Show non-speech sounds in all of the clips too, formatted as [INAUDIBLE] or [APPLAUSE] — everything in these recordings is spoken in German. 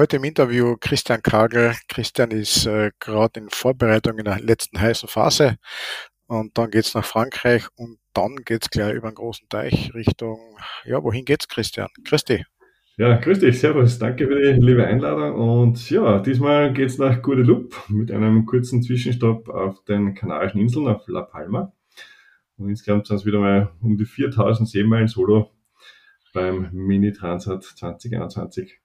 heute im Interview Christian Kagel. Christian ist äh, gerade in Vorbereitung in der letzten heißen Phase und dann geht's nach Frankreich und dann geht's gleich über einen großen Teich Richtung, ja, wohin geht's, Christian? Christi. Ja, grüß dich, servus, danke für die liebe Einladung und ja, diesmal geht's nach Guadeloupe mit einem kurzen Zwischenstopp auf den Kanarischen Inseln auf La Palma. Und insgesamt sind es wieder mal um die 4000 Seemeilen Solo beim Mini Transat 2021.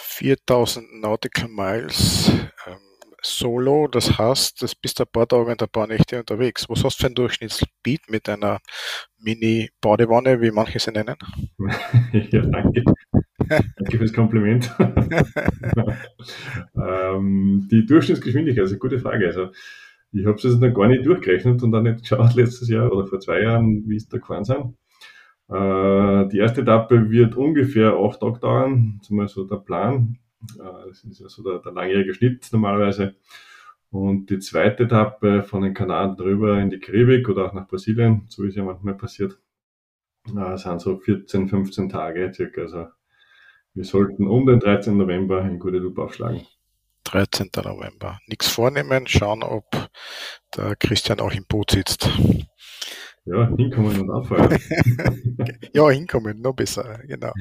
4000 Nautical Miles ähm, solo, das heißt, das bist ein paar Tage und ein paar Nächte unterwegs. Was hast du für einen Durchschnittsspeed mit einer Mini-Badewanne, wie manche sie nennen? [LAUGHS] ja, danke. danke fürs Kompliment. [LAUGHS] ähm, die Durchschnittsgeschwindigkeit, ist eine gute Frage. Also, ich habe es jetzt noch gar nicht durchgerechnet und dann nicht geschaut letztes Jahr oder vor zwei Jahren, wie es da gefahren sind. Äh, die erste Etappe wird ungefähr acht Tage dauern, das ist mal so der Plan. Äh, das ist ja so der, der langjährige Schnitt normalerweise. Und die zweite Etappe von den Kanaren drüber in die Karibik oder auch nach Brasilien, so wie es ja manchmal passiert, äh, sind so 14, 15 Tage circa. Also wir sollten um den 13. November in Guadeloupe aufschlagen. 13. November. Nichts vornehmen, schauen, ob der Christian auch im Boot sitzt. Ja, hinkommen und abfeuern. [LAUGHS] ja, hinkommen, noch besser, genau.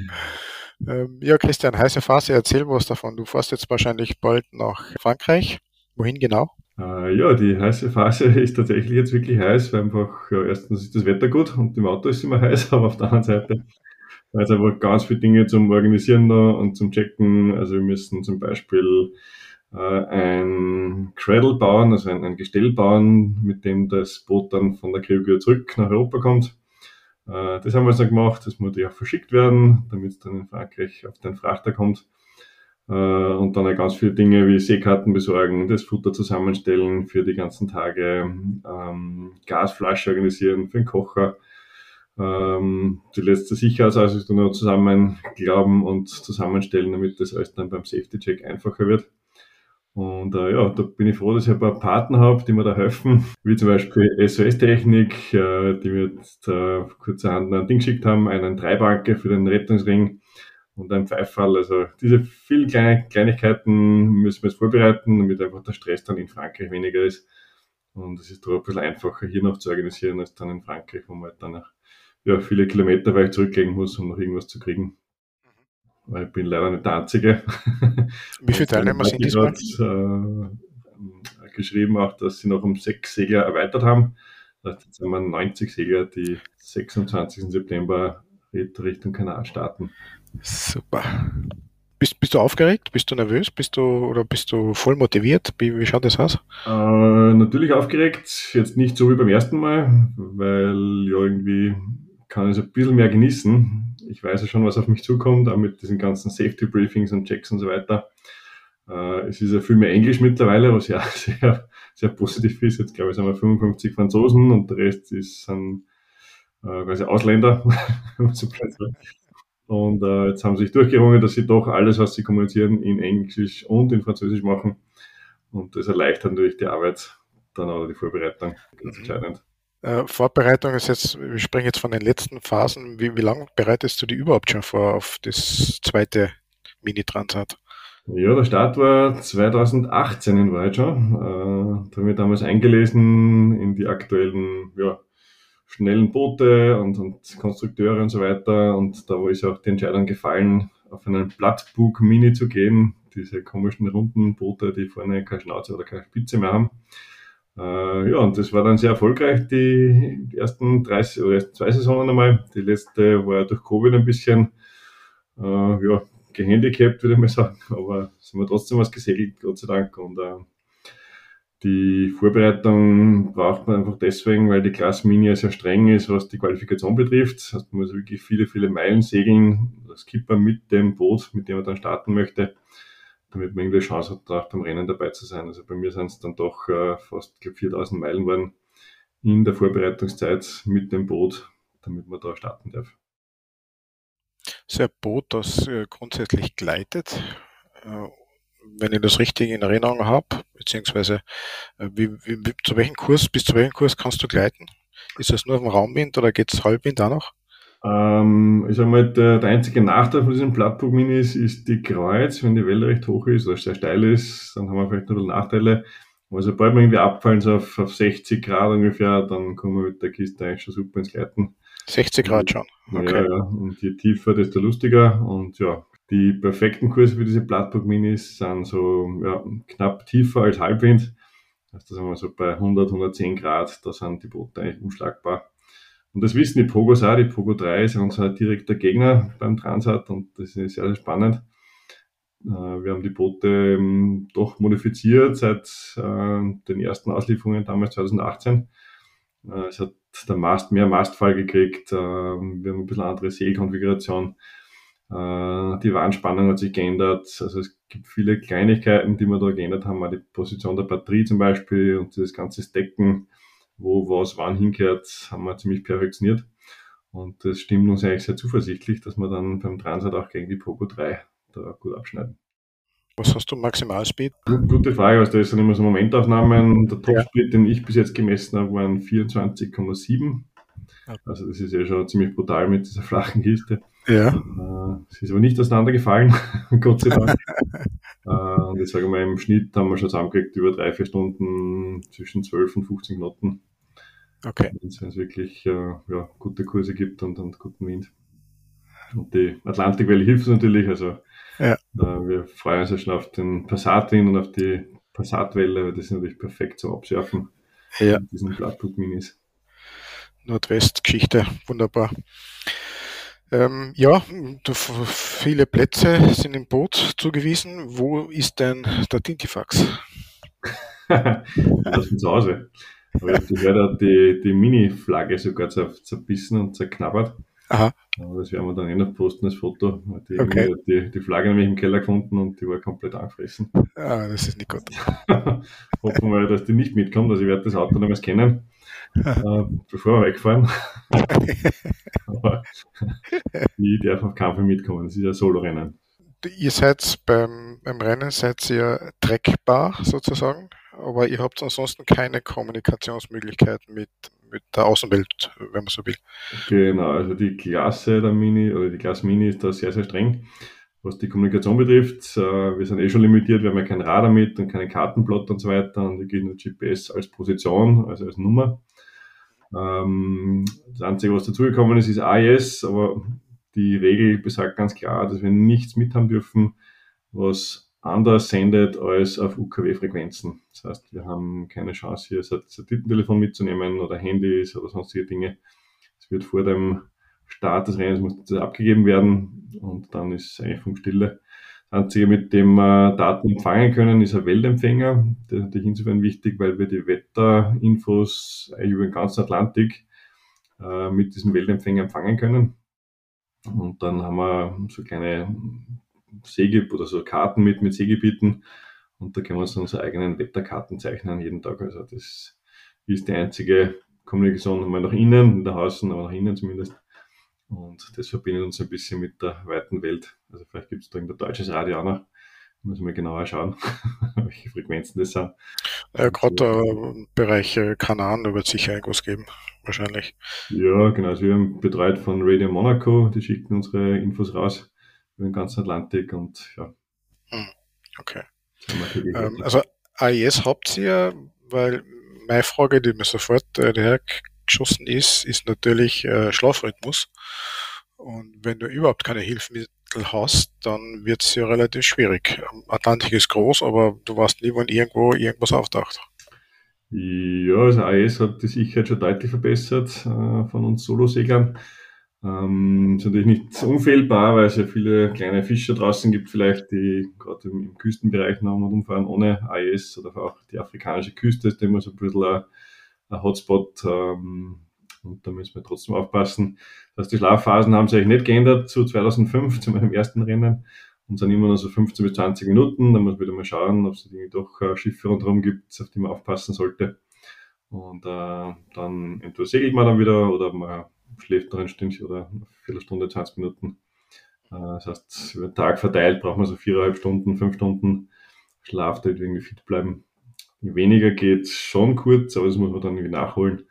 Ähm, ja, Christian, heiße Phase, erzähl was davon. Du fährst jetzt wahrscheinlich bald nach Frankreich. Wohin genau? Äh, ja, die heiße Phase [LAUGHS] ist tatsächlich jetzt wirklich heiß, weil einfach, ja, erstens ist das Wetter gut und im Auto ist immer [LAUGHS] heiß, aber auf der anderen Seite also einfach ganz viele Dinge zum Organisieren noch und zum Checken. Also wir müssen zum Beispiel ein Cradle bauen, also ein, ein, Gestell bauen, mit dem das Boot dann von der Karibik zurück nach Europa kommt. Äh, das haben wir jetzt gemacht, das muss ja verschickt werden, damit es dann in Frankreich auf den Frachter kommt. Äh, und dann ganz viele Dinge wie Seekarten besorgen, das Futter zusammenstellen für die ganzen Tage, ähm, Gasflasche organisieren für den Kocher, ähm, die letzte Sicherheitsausrüstung noch zusammenglauben und zusammenstellen, damit das alles dann beim Safety Check einfacher wird. Und äh, ja, da bin ich froh, dass ich ein paar Partner habe, die mir da helfen, [LAUGHS] wie zum Beispiel SOS-Technik, äh, die mir jetzt äh, kurzerhand ein Ding geschickt haben, einen Dreibanker für den Rettungsring und ein Pfeifall. Also diese vielen kleine Kleinigkeiten müssen wir jetzt vorbereiten, damit einfach der Stress dann in Frankreich weniger ist. Und es ist doch ein bisschen einfacher, hier noch zu organisieren, als dann in Frankreich, wo man halt dann auch, ja, viele Kilometer weit zurücklegen muss, um noch irgendwas zu kriegen weil ich bin leider nicht der Einzige. Wie viele Teilnehmer sind diesmal? Äh, geschrieben auch, dass sie noch um sechs Segler erweitert haben. Das heißt, jetzt haben wir 90 Segler, die 26. September Richtung Kanal starten. Super. Bist, bist du aufgeregt? Bist du nervös? Bist du oder bist du voll motiviert? Wie, wie schaut das aus? Äh, natürlich aufgeregt. Jetzt nicht so wie beim ersten Mal, weil ja irgendwie kann es ein bisschen mehr genießen ich weiß ja schon, was auf mich zukommt, auch mit diesen ganzen Safety Briefings und Checks und so weiter. Äh, es ist ja viel mehr Englisch mittlerweile, was ja [LAUGHS] sehr, sehr positiv ist. Jetzt glaube ich, sind wir 55 Franzosen und der Rest ist, sind äh, quasi Ausländer. [LAUGHS] und äh, jetzt haben sie sich durchgerungen, dass sie doch alles, was sie kommunizieren, in Englisch und in Französisch machen. Und das erleichtert natürlich die Arbeit dann oder die Vorbereitung ganz entscheidend. Äh, Vorbereitung ist jetzt, wir sprechen jetzt von den letzten Phasen. Wie, wie lange bereitest du die überhaupt schon vor auf das zweite Mini-Transat? Ja, der Start war 2018 in Wahrheit schon. Äh, da habe ich damals eingelesen in die aktuellen ja, schnellen Boote und, und Konstrukteure und so weiter. Und da ist auch die Entscheidung gefallen, auf einen Blattbug Mini zu gehen. Diese komischen runden Boote, die vorne keine Schnauze oder keine Spitze mehr haben. Äh, ja, und das war dann sehr erfolgreich, die, ersten drei oder ersten zwei Saisonen einmal. Die letzte war ja durch Covid ein bisschen äh, ja, gehandicapt, würde ich mal sagen. [LAUGHS] Aber sind wir trotzdem was gesegelt, Gott sei Dank. Und äh, die Vorbereitung braucht man einfach deswegen, weil die Klasse Mini ja sehr streng ist, was die Qualifikation betrifft. Das heißt, man muss wirklich viele, viele Meilen segeln, das Skipper mit dem Boot, mit dem man dann starten möchte damit man irgendwie Chance hat, auch beim Rennen dabei zu sein. Also bei mir sind es dann doch äh, fast glaub, 4000 Meilen waren in der Vorbereitungszeit mit dem Boot, damit man da starten darf. Das ein Boot, das äh, grundsätzlich gleitet. Äh, wenn ich das richtig in Erinnerung habe, beziehungsweise äh, wie, wie, zu welchem Kurs, bis zu welchem Kurs kannst du gleiten? Ist das nur auf dem Raumwind oder geht es Halbwind auch noch? Ähm, ich sag mal, der, der einzige Nachteil von diesen Plattbook Minis ist die Kreuz. Wenn die Welle recht hoch ist oder sehr steil ist, dann haben wir vielleicht noch ein bisschen Nachteile. Aber sobald wir irgendwie abfallen, so auf, auf 60 Grad ungefähr, dann kommen wir mit der Kiste eigentlich schon super ins Gleiten. 60 Grad schon. Okay. Ja, ja. Und je tiefer, desto lustiger. Und ja, die perfekten Kurse für diese Plattbook Minis sind so ja, knapp tiefer als Halbwind. Also das haben wir so bei 100, 110 Grad, da sind die Boote eigentlich unschlagbar. Und das wissen die Pogos auch. Die Pogo 3 ist unser direkter Gegner beim Transat und das ist sehr, sehr spannend. Äh, wir haben die Boote doch modifiziert seit äh, den ersten Auslieferungen damals 2018. Äh, es hat der Mast mehr Mastfall gekriegt. Wir haben ein bisschen andere Segelkonfiguration. Die Warnspannung hat sich geändert. Also es gibt viele Kleinigkeiten, die wir da geändert haben. Auch die Position der Batterie zum Beispiel und das ganze Stecken wo was wann hinkehrt, haben wir ziemlich perfektioniert. Und das stimmt uns eigentlich sehr zuversichtlich, dass wir dann beim Transat auch gegen die Poco 3 da gut abschneiden. Was hast du Maximalspeed? Gute Frage, also da ist dann immer so Momentaufnahmen. Der Topspeed, ja. den ich bis jetzt gemessen habe, waren 24,7. Also das ist ja schon ziemlich brutal mit dieser flachen Kiste. Ja. Äh, es ist aber nicht auseinandergefallen, [LAUGHS] Gott sei Dank. [LAUGHS] Äh, und jetzt sage ich mal, im Schnitt haben wir schon zusammengekriegt über drei, vier Stunden zwischen 12 und 15 Knoten. Okay. Wenn es wirklich äh, ja, gute Kurse gibt und, und guten Wind. Und die Atlantikwelle hilft uns natürlich. Also ja. äh, wir freuen uns ja schon auf den Passatwind und auf die Passatwelle, weil das ist natürlich perfekt zum Absurfen. Ja. Diesen Blattbook-Minis. Nordwestgeschichte, wunderbar. Ähm, ja, viele Plätze sind im Boot zugewiesen. Wo ist denn der Tintifax? [LAUGHS] das ist zu Hause. Aber ich habe gehört, die, die Mini-Flagge sogar zerbissen und zerknabbert. Aha. Aber das werden wir dann eh noch posten, das Foto. Die, okay. die, die Flagge nämlich im Keller gefunden und die war komplett angefressen. Ah, das ist nicht gut. [LAUGHS] Hoffen wir, dass die nicht mitkommt. Also ich werde das Auto nicht mehr scannen [LAUGHS] äh, bevor wir wegfahren. Aber ich darf auf keinen Fall mitkommen. Das ist ja Solo-Rennen. Ihr seid beim, beim Rennen seid ihr trackbar sozusagen, aber ihr habt ansonsten keine Kommunikationsmöglichkeiten mit, mit der Außenwelt, wenn man so will. Genau, also die Klasse der Mini oder die Klasse Mini ist da sehr, sehr streng was die Kommunikation betrifft. Äh, wir sind eh schon limitiert, wir haben ja kein Radar mit und keinen Kartenplot und so weiter und wir gehen nur GPS als Position, also als Nummer. Ähm, das Einzige, was dazugekommen ist, ist AES, aber die Regel besagt ganz klar, dass wir nichts mit haben dürfen, was anders sendet als auf UKW-Frequenzen. Das heißt, wir haben keine Chance, hier Satellitentelefon mitzunehmen oder Handys oder sonstige Dinge. Es wird vor dem Start des Rennens muss das abgegeben werden und dann ist eigentlich Funkstille. Das Einzige, mit dem wir Daten empfangen können, ist ein Weltempfänger. Das ist natürlich insofern wichtig, weil wir die Wetterinfos über den ganzen Atlantik äh, mit diesem Weltempfänger empfangen können. Und dann haben wir so kleine Seegebiete oder so Karten mit, mit Seegebieten und da können wir uns unsere eigenen Wetterkarten zeichnen jeden Tag. Also das ist die einzige Kommunikation mal nach innen, in der Hausen, aber nach innen zumindest. Und das verbindet uns ein bisschen mit der weiten Welt. Also vielleicht gibt es da irgendein deutsches Radio auch noch. Müssen wir genauer schauen, [LAUGHS] welche Frequenzen das sind. Ja, gerade der Bereich äh, Kanaren, da wird sicher irgendwas geben, wahrscheinlich. Ja, genau. Also wir haben betreut von Radio Monaco, die schicken unsere Infos raus über den ganzen Atlantik und ja. Hm, okay. Ähm, also AES habt ihr, weil meine Frage, die mir sofort äh, daher geschossen ist, ist natürlich äh, Schlafrhythmus. Und wenn du überhaupt keine Hilfsmittel hast, dann wird es ja relativ schwierig. Atlantik ist groß, aber du weißt nie, wann irgendwo irgendwas auftaucht. Ja, also AES hat die Sicherheit schon deutlich verbessert äh, von uns Soloseglern. Ähm, ist natürlich nicht [LAUGHS] unfehlbar, weil es ja viele kleine Fischer draußen gibt, vielleicht, die gerade im, im Küstenbereich noch und umfahren ohne AES oder auch die afrikanische Küste ist immer so ein bisschen ein ein Hotspot ähm, und da müssen wir trotzdem aufpassen. Dass die Schlafphasen haben sich nicht geändert zu 2005, zu meinem ersten Rennen und sind immer nur so 15 bis 20 Minuten. Da muss man wieder mal schauen, ob es doch äh, Schiffe rundherum gibt, auf die man aufpassen sollte. Und äh, dann entweder segelt man dann wieder oder man schläft noch ein Stündchen oder eine Viertelstunde, 20 Minuten. Äh, das heißt, über den Tag verteilt braucht man so viereinhalb Stunden, fünf Stunden Schlaf, damit wir irgendwie fit bleiben. Weniger geht schon kurz, aber das muss man dann irgendwie nachholen.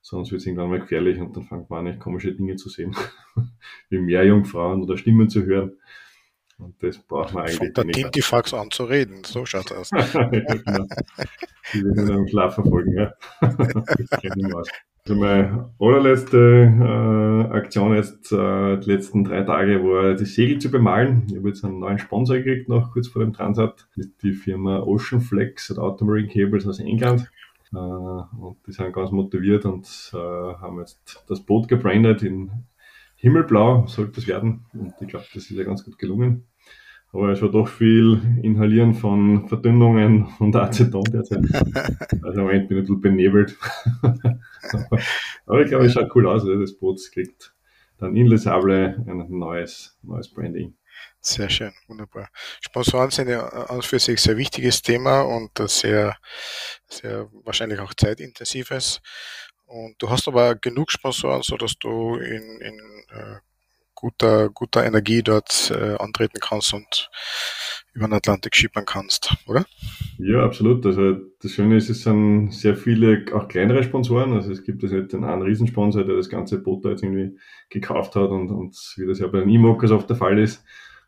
sonst wird es irgendwann mal gefährlich und dann fängt man an, komische Dinge zu sehen, [LAUGHS] wie Meerjungfrauen oder Stimmen zu hören. Und das braucht man eigentlich. Von der Tintifax an zu reden, so schaut es aus. [LAUGHS] ja, genau. Die werden dann im Schlaf verfolgen, ja. [LAUGHS] Also meine allerletzte äh, Aktion jetzt, äh, die letzten drei Tage, war die Segel zu bemalen. Ich habe jetzt einen neuen Sponsor gekriegt, noch kurz vor dem Transat. Das ist die Firma Ocean Flex oder Automarine Cables aus England. Äh, und die sind ganz motiviert und äh, haben jetzt das Boot gebrandet in Himmelblau, sollte es werden. Und ich glaube, das ist ja ganz gut gelungen. Aber es war doch viel Inhalieren von Verdünnungen und Aceton derzeit. [LAUGHS] Also im Moment bin ich ein bisschen benebelt. [LAUGHS] Aber ich glaube, es schaut cool aus. Das Boot kriegt dann in Les Sables ein neues, neues Branding. Sehr schön, wunderbar. Sponsoren sind ja an für sich sehr wichtiges Thema und sehr, sehr wahrscheinlich auch zeitintensives. Und du hast aber genug Sponsoren, so dass du in, in äh, guter, guter Energie dort äh, antreten kannst und über den Atlantik schippern kannst, oder? Ja, absolut. Also das Schöne ist, es sind sehr viele auch kleinere Sponsoren. Also es gibt jetzt nicht den einen Riesensponsor, der das ganze Boot da jetzt irgendwie gekauft hat und, und wie das ja bei den E-Mokers oft der Fall ist.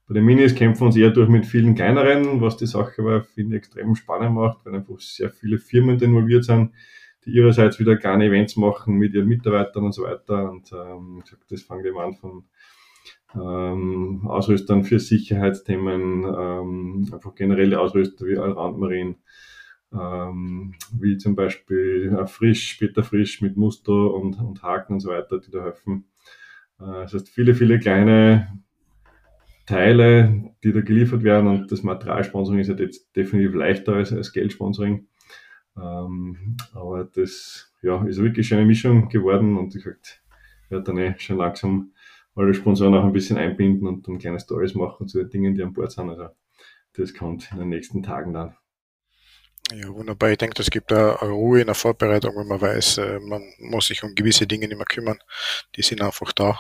Bei den Minis kämpfen wir uns eher durch mit vielen kleineren, was die Sache aber, finde ich, extrem spannend macht, weil einfach sehr viele Firmen involviert sind, die ihrerseits wieder kleine Events machen mit ihren Mitarbeitern und so weiter. Und ähm, das fängt eben an von ähm, Ausrüstern für Sicherheitsthemen, ähm, einfach generelle Ausrüster wie Allround ähm, wie zum Beispiel äh, Frisch, Peter Frisch mit Muster und, und Haken und so weiter, die da helfen. Äh, das heißt, viele, viele kleine Teile, die da geliefert werden und das Materialsponsoring ist ja jetzt definitiv leichter als, als Geldsponsoring. Ähm, aber das ja, ist wirklich eine Mischung geworden und ich werde dann eh schon langsam alle Sponsoren auch ein bisschen einbinden und dann kleine Stories machen zu den Dingen, die an Bord sind. Also das kommt in den nächsten Tagen dann. Ja, wunderbar. Ich denke, es gibt eine Ruhe in der Vorbereitung, wenn man weiß, äh, man muss sich um gewisse Dinge nicht mehr kümmern. Die sind einfach da.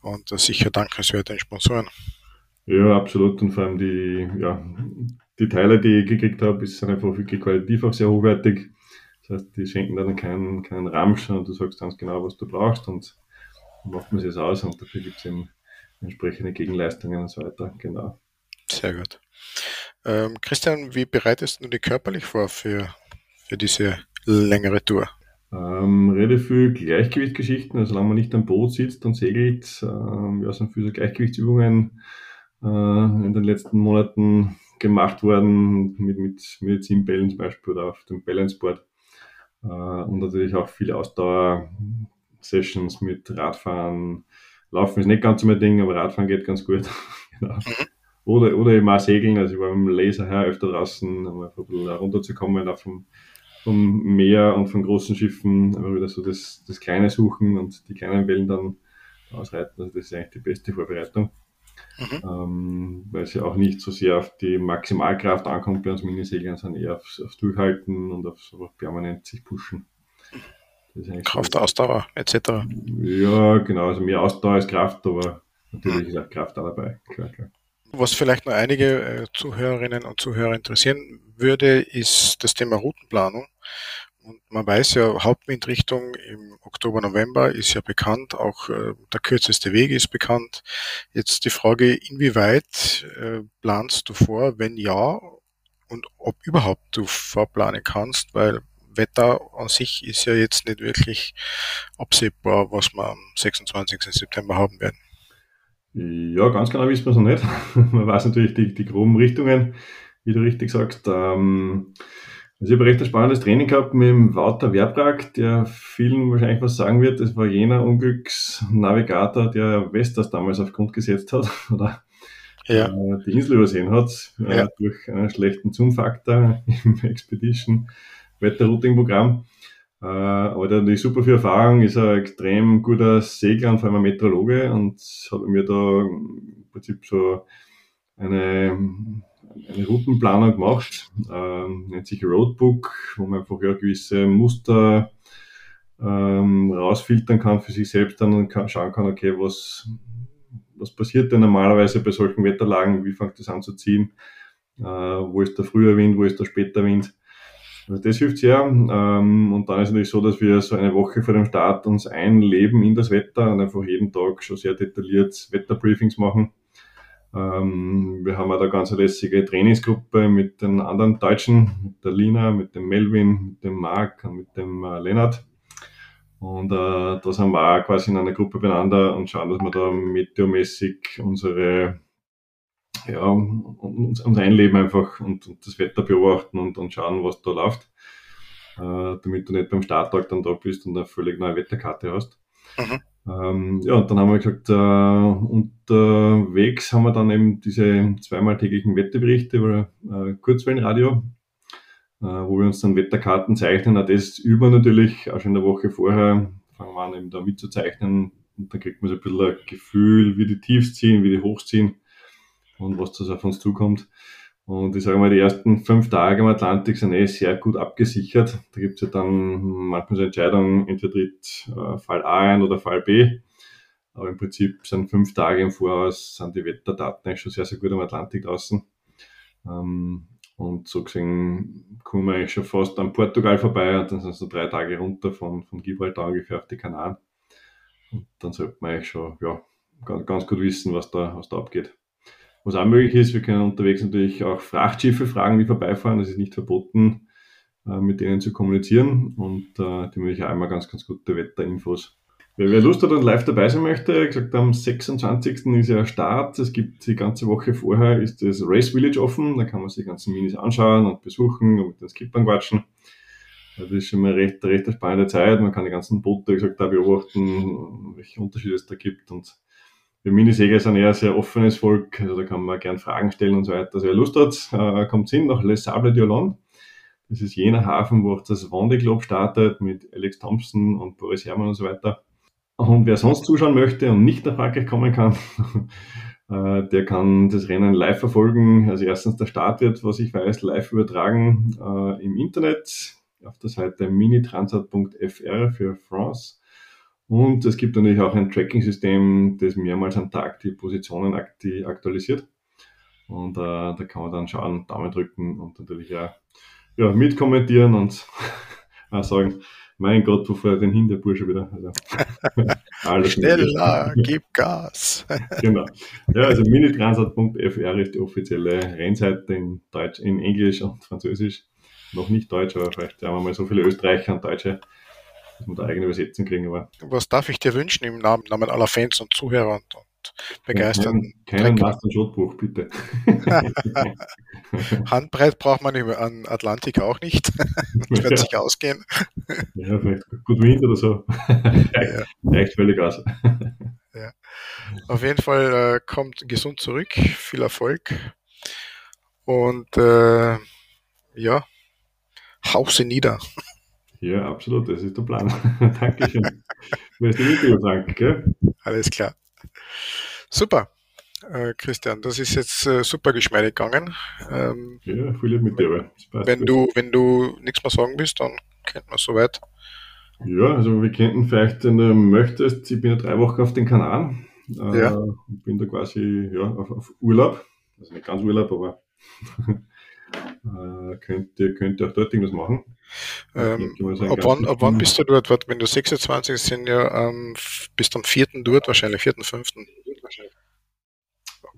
Und sicher dankenswert den Sponsoren. Ja, absolut. Und vor allem die, ja, die Teile, die ich gekriegt habe, sind einfach wirklich qualitativ auch sehr hochwertig. Das heißt, die schenken dann keinen, keinen Ramsch, sondern du sagst ganz genau, was du brauchst und macht man es aus und dafür gibt es eben entsprechende Gegenleistungen und so weiter. Genau. Sehr gut. Ähm, Christian, wie bereitest du dich körperlich vor für, für diese längere Tour? Ähm, relativ viel Gleichgewichtsgeschichten, also solange man nicht am Boot sitzt und segelt. Ähm, ja, sind viele Gleichgewichtsübungen äh, in den letzten Monaten gemacht worden, mit, mit Medizinbällen zum Beispiel oder auf dem Balanceboard. Äh, und natürlich auch viele Ausdauer-Sessions mit Radfahren. Laufen ist nicht ganz so mein Ding, aber Radfahren geht ganz gut. [LAUGHS] genau. Mhm. Oder, oder eben auch Segeln. Also ich war mit dem Laser her öfter draußen, um einfach ein bisschen runterzukommen auf vom, vom Meer und von großen Schiffen, aber wieder so das, das Kleine suchen und die kleinen Wellen dann ausreiten. Also das ist eigentlich die beste Vorbereitung. Mhm. Ähm, weil es ja auch nicht so sehr auf die Maximalkraft ankommt bei uns Miniseglern, sondern eher aufs, aufs Durchhalten und aufs permanent sich pushen. Kraft, Ausdauer etc. Ja, genau, also mehr Ausdauer als Kraft, aber natürlich mhm. ist auch Kraft da dabei, klar, klar. Was vielleicht noch einige äh, Zuhörerinnen und Zuhörer interessieren würde, ist das Thema Routenplanung. Und man weiß ja, Hauptwindrichtung im Oktober, November ist ja bekannt, auch äh, der kürzeste Weg ist bekannt. Jetzt die Frage, inwieweit äh, planst du vor, wenn ja, und ob überhaupt du vorplanen kannst, weil Wetter an sich ist ja jetzt nicht wirklich absehbar, was wir am 26. September haben werden. Ja, ganz genau wissen wir es noch nicht. [LAUGHS] man weiß natürlich die, die groben Richtungen, wie du richtig sagst. Ähm, also ich habe recht ein spannendes Training gehabt mit dem Wouter Werbrag, der vielen wahrscheinlich was sagen wird. Das war jener Unglücksnavigator, der Vestas damals auf Grund gesetzt hat [LAUGHS] oder ja. äh, die Insel übersehen hat äh, ja. durch einen schlechten Zoom-Faktor [LAUGHS] im Expedition Wetterrouting-Programm. Äh, aber der natürlich super viel Erfahrung, ist ein extrem guter Segler und vor allem ein Meteorologe und hat mir da im Prinzip so eine eine Routenplanung gemacht, ähm, nennt sich Roadbook, wo man einfach ja gewisse Muster ähm, rausfiltern kann für sich selbst dann und kann, schauen kann, okay, was, was passiert denn normalerweise bei solchen Wetterlagen, wie fängt das an zu ziehen, äh, wo ist der frühe Wind, wo ist der später Wind. Das hilft sehr. Ähm, und dann ist natürlich so, dass wir so eine Woche vor dem Start uns einleben in das Wetter und einfach jeden Tag schon sehr detailliert Wetterbriefings machen. Ähm, wir haben auch da ganz eine lässige Trainingsgruppe mit den anderen Deutschen, mit der Lina, mit dem Melvin, mit dem Marc und mit dem äh, Lennart. Und äh, da sind wir auch quasi in einer Gruppe beieinander und schauen, dass wir da meteomäßig unsere ja, uns, uns einleben einfach und, und, das Wetter beobachten und, und schauen, was da läuft, äh, damit du nicht beim Starttag dann da bist und eine völlig neue Wetterkarte hast. Mhm. Ähm, ja, und dann haben wir gesagt, äh, unterwegs haben wir dann eben diese zweimal täglichen Wetterberichte über äh, Kurzwellenradio, äh, wo wir uns dann Wetterkarten zeichnen. Auch das üben wir natürlich auch schon in der Woche vorher, fangen wir an eben da mitzuzeichnen und dann kriegt man so ein bisschen ein Gefühl, wie die Tiefs ziehen, wie die Hochs ziehen und was das auf uns zukommt. Und ich sage mal, die ersten fünf Tage im Atlantik sind eh sehr gut abgesichert. Da gibt es ja dann manchmal so Entscheidungen, entweder tritt äh, Fall A ein oder Fall B. Aber im Prinzip sind fünf Tage im Voraus, sind die Wetterdaten eigentlich schon sehr, sehr gut am Atlantik draußen. Ähm, und so gesehen kommen wir eigentlich schon fast an Portugal vorbei und dann sind es so drei Tage runter von, von Gibraltar ungefähr auf die Kanaren. Und dann sollte man eigentlich schon ja, ganz, ganz gut wissen, was da, was da abgeht. Was auch möglich ist, wir können unterwegs natürlich auch Frachtschiffe fragen, die vorbeifahren. Es ist nicht verboten, äh, mit denen zu kommunizieren und äh, die möglich auch immer ganz, ganz gute Wetterinfos. Wer, wer Lust hat und live dabei sein möchte, gesagt, am 26. ist ja Start. Es gibt die ganze Woche vorher ist das Race Village offen. Da kann man sich die ganzen Minis anschauen und besuchen und mit den Skippern quatschen. Das ist schon mal recht, recht eine spannende Zeit. Man kann die ganzen Boote, gesagt, da beobachten, welche Unterschiede es da gibt und wir Minisäger sind eher ein sehr offenes Volk, also da kann man gern Fragen stellen und so weiter. Also wer Lust hat, äh, kommt hin nach Les Sables d'Olonne. Das ist jener Hafen, wo auch das Vendée Globe startet mit Alex Thompson und Boris Herrmann und so weiter. Und wer sonst zuschauen möchte und nicht nach Frankreich kommen kann, [LAUGHS] äh, der kann das Rennen live verfolgen. Also erstens der Start wird, was ich weiß, live übertragen äh, im Internet auf der Seite minitransat.fr für France. Und es gibt natürlich auch ein Tracking-System, das mehrmals am Tag die Positionen aktualisiert. Und äh, da kann man dann schauen, Daumen drücken und natürlich auch ja, mitkommentieren und [LAUGHS] auch sagen, mein Gott, wovor den hin der Bursche wieder? Also, [LAUGHS] alles Schneller, gib [LAUGHS] Gas. genau. Ja, also minitransat.fr ist die offizielle Rennseite in Deutsch, in Englisch und Französisch. Noch nicht Deutsch, aber vielleicht haben wir mal so viele Österreicher und Deutsche dass wir da eigene Übersetzung kriegen. Aber Was darf ich dir wünschen im Namen, Namen aller Fans und Zuhörer und, und begeisterten? Kein, keinen Master Schotbuch, bitte. [LAUGHS] Handbreit braucht man an Atlantik auch nicht. [LAUGHS] das wird ja. sich ausgehen. [LAUGHS] ja, vielleicht gut Wind oder so. ja. Reicht völlig aus. ja. Auf jeden Fall äh, kommt gesund zurück. Viel Erfolg. Und äh, ja, hauch sie nieder. Ja, absolut, das ist der Plan. [LAUGHS] Dankeschön. Du hast die Video, gell? Alles klar. Super. Äh, Christian, das ist jetzt äh, super geschmeidig gegangen. Ähm, ja, viel mit dir. Wenn du, wenn du nichts mehr sagen willst, dann kennt man soweit. Ja, also wir könnten vielleicht, wenn du möchtest, ich bin ja drei Wochen auf den Kanaren. Äh, ja. bin da quasi ja, auf, auf Urlaub. Also nicht ganz Urlaub, aber [LAUGHS] äh, könnt, ihr, könnt ihr auch dort irgendwas machen. Ähm, ab, wann, ab wann bist du dort? Wenn du 26 sind ja ähm, bist am 4. dort, wahrscheinlich 4., 5.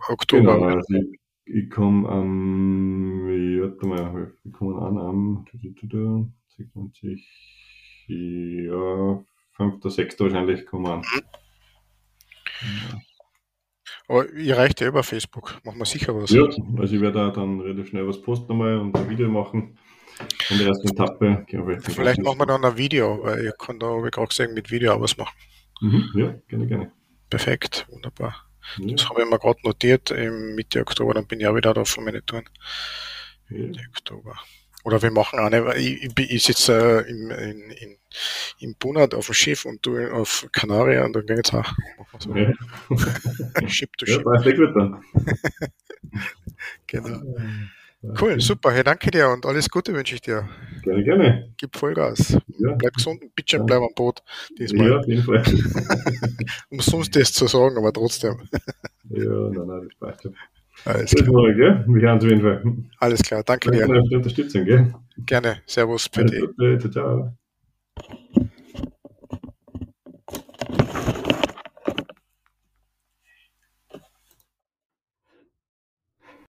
Oktober. Genau, also ich, ich komme am, ähm, warte mal, wir kommen an am 26, ja, 5., 6. wahrscheinlich kommen an. Mhm. Ja. Aber ihr reicht ja über Facebook, machen wir sicher was. Ja, also ich werde da dann relativ schnell was posten nochmal und ein Video machen. Von der ersten Etappe. Vielleicht machen wir dann ein Video, weil ich kann da, habe ich gerade gesehen, mit Video auch was machen. Mhm, ja, gerne, gerne. Perfekt, wunderbar. Ja. Das habe ich mir gerade notiert, im Mitte Oktober, dann bin ich auch wieder da von meinen Touren. Ja. Mitte Oktober. Oder wir machen eine, ich, ich sitze äh, im, in, in, im Bunat auf dem Schiff und du auf Kanarien und dann geht's auch. So. Ja. [LAUGHS] Ship to Ship. Ja, gut dann. [LAUGHS] genau. Cool, super. Hey, danke dir und alles Gute wünsche ich dir. Gerne, gerne. Gib Vollgas. Ja. Bleib gesund, bitte ja. bleib am Boot. Diesmal. Ja, auf jeden Fall. [LAUGHS] um sonst das zu sagen, aber trotzdem. ja, nein, nein, das passt schon. Alles klar. Mal, gell? Wir auf jeden Fall. Alles klar, danke dir. Danke für die Unterstützung. Gerne. Servus, PD. Ciao.